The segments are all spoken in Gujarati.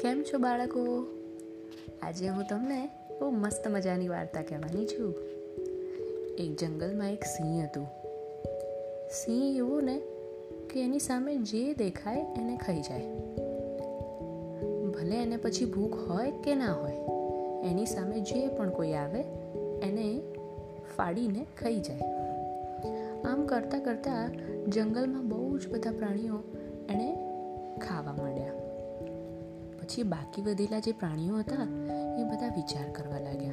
કેમ છો બાળકો? આજે હું તમને બહુ મસ્ત મજાની વાર્તા કહેવાની છું. એક જંગલમાં એક સિંહ હતું. સિંહ એવું ને કે એની સામે જે દેખાય એને ખાઈ જાય. ભલે એને પછી ભૂખ હોય કે ના હોય, એની સામે જે પણ કોઈ આવે, એને ફાડીને ખાઈ જાય. આમ કરતાં કરતાં જંગલમાં બહુ જ બધા પ્રાણીઓ એણે ખાવા માંડ્યા. પછી બાકી વધેલા જે પ્રાણીઓ હતા, એ બધા વિચાર કરવા લાગ્યા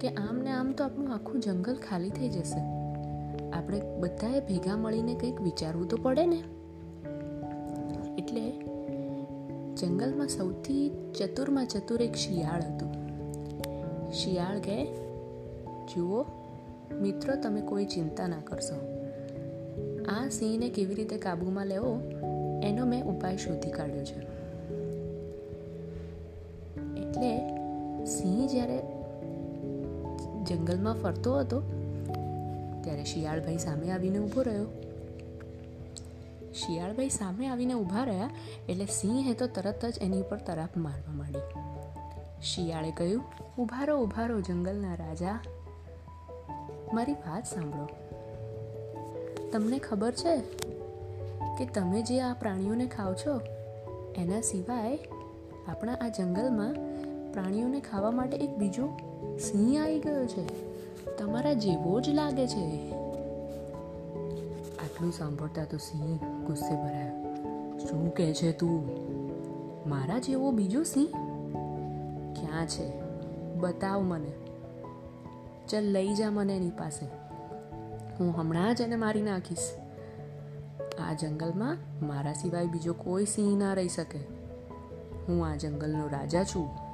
કે આમ ને આમ તો આપણું આખું જંગલ ખાલી થઈ જશે. આપણે બધાએ ભેગા મળીને કંઈક વિચારવું તો પડે ને? એટલે જંગલમાં સૌથી ચતુરમાં ચતુર એક શિયાળ હતું. શિયાળ કે, જુઓ, મિત્રો, તમે કોઈ ચિંતા ના કરશો. આ સિંહને કેવી રીતે કાબૂમાં લેવો, એનો મેં ઉપાય શોધી કાઢ્યો છે. એટલે સિંહ જ્યારે જંગલમાં ફરતો હતો, ત્યારે શિયાળભાઈ સામે આવીને ઊભો રહ્યો. શિયાળભાઈ સામે આવીને ઊભા રહ્યા એટલે સિંહે તો તરત જ એની ઉપર તરાપ મારવા માંડી. શિયાળે કહ્યું ઊભા રહો ઊભા રહો જંગલના રાજા, મારી વાત સાંભળો. તમને ખબર છે કે તમે જે આ પ્રાણીઓને ખાઓ છો, એના સિવાય આપણા આ જંગલમાં પ્રાણીઓને ખાવા માટે એક બીજો સિંહ આવી ગયો છે. તમારા જેવો જ લાગે છે. આટલું સાંભળતા તો સિંહ ગુસ્સે ભરાયો. શું કહે છે તું? મારા જેવો બીજો સિંહ? ક્યાં છે? બતાવ મને. ચલ લઈ જા મને એની પાસે. હું હમણાં જ એને મારી નાખીશ. આ જંગલમાં મારા સિવાય બીજો કોઈ સિંહ ના રહી શકે. હું આ જંગલનો રાજા છું.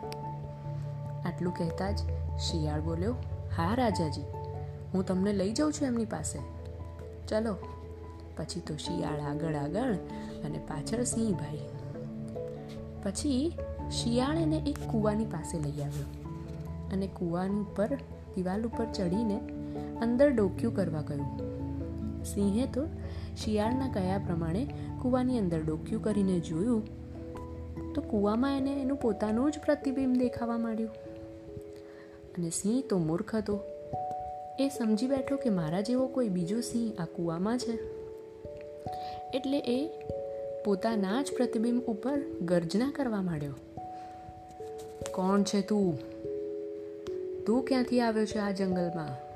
આટલું કહેતા જ શિયાળ બોલ્યો, હા, રાજાજી, હું તમને લઈ જાઉં છું એમની પાસે. ચલો. પછી તો શિયાળ આગળ આગળ અને પાછળ સિંહ ભાઈ પછી શિયાળ એને એક કૂવાની પાસે લઈ આવ્યો અને કૂવાની ઉપર, દિવાલ ઉપર ચડીને અંદર ડોક્યું કરવા કહ્યું સિંહે તો શિયાળના કયા પ્રમાણે કૂવાની અંદર ડોક્યું કરીને જોયું, તો કૂવામાં એને એનું પોતાનું જ પ્રતિબિંબ દેખાવા માંડ્યું. અને સિંહ તો મૂર્ખ હતો. એ સમજી બેઠો કે મારા જેવો કોઈ બીજો સિંહ આ કૂવામાં છે. એટલે એ પોતાના જ પ્રતિબિંબ ઉપર ગર્જના કરવા માંડ્યો. કોણ છે તું? તું ક્યાંથી આવ્યો છે આ જંગલમાં?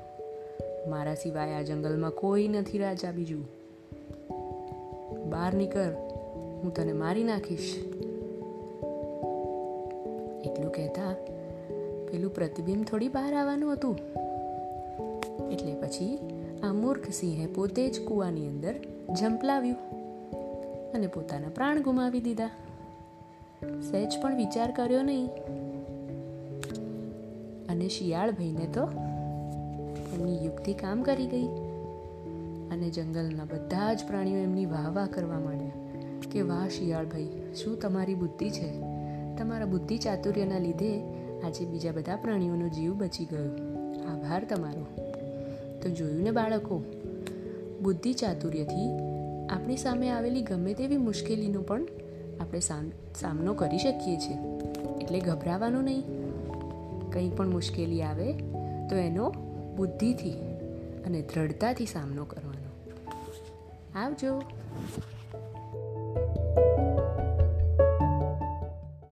મારા સિવાય આ જંગલમાં કોઈ નથી રાજા બીજું. બહાર નીકળ, હું તને મારી નાખીશ. એટલું કહેતા પેલું પ્રતિબિંબ થોડી બહાર આવવાનું હતું. એટલે પછી આ મૂર્ખ સિંહે પોતે જ કૂવાની અંદર ઝંપલાવ્યું અને પોતાના પ્રાણ ગુમાવી દીધા. સહેજ પણ વિચાર કર્યો નહીં. અને શિયાળ ભાઈને તો એમની યુક્તિ કામ કરી ગઈ. અને જંગલના બધા જ પ્રાણીઓ એમની વાહ વાહ કરવા માંડ્યા કે વાહ શિયાળભાઈ, શું તમારી બુદ્ધિ છે? તમારા બુદ્ધિ ચાતુર્યના લીધે આજે બીજા બધા પ્રાણીઓનો જીવ બચી ગયો. આભાર તમારો. તો જોયું ને બાળકો, બુદ્ધિ ચાતુર્યથી આપણી સામે આવેલી ગમે તેવી મુશ્કેલીનો પણ આપણે સામનો કરી શકીએ છીએ. એટલે ગભરાવાનું નહીં. કંઈ પણ મુશ્કેલી આવે તો એનો બુદ્ધિથી અને દ્રઢતાથી સામનો કરવાનો. આવજો.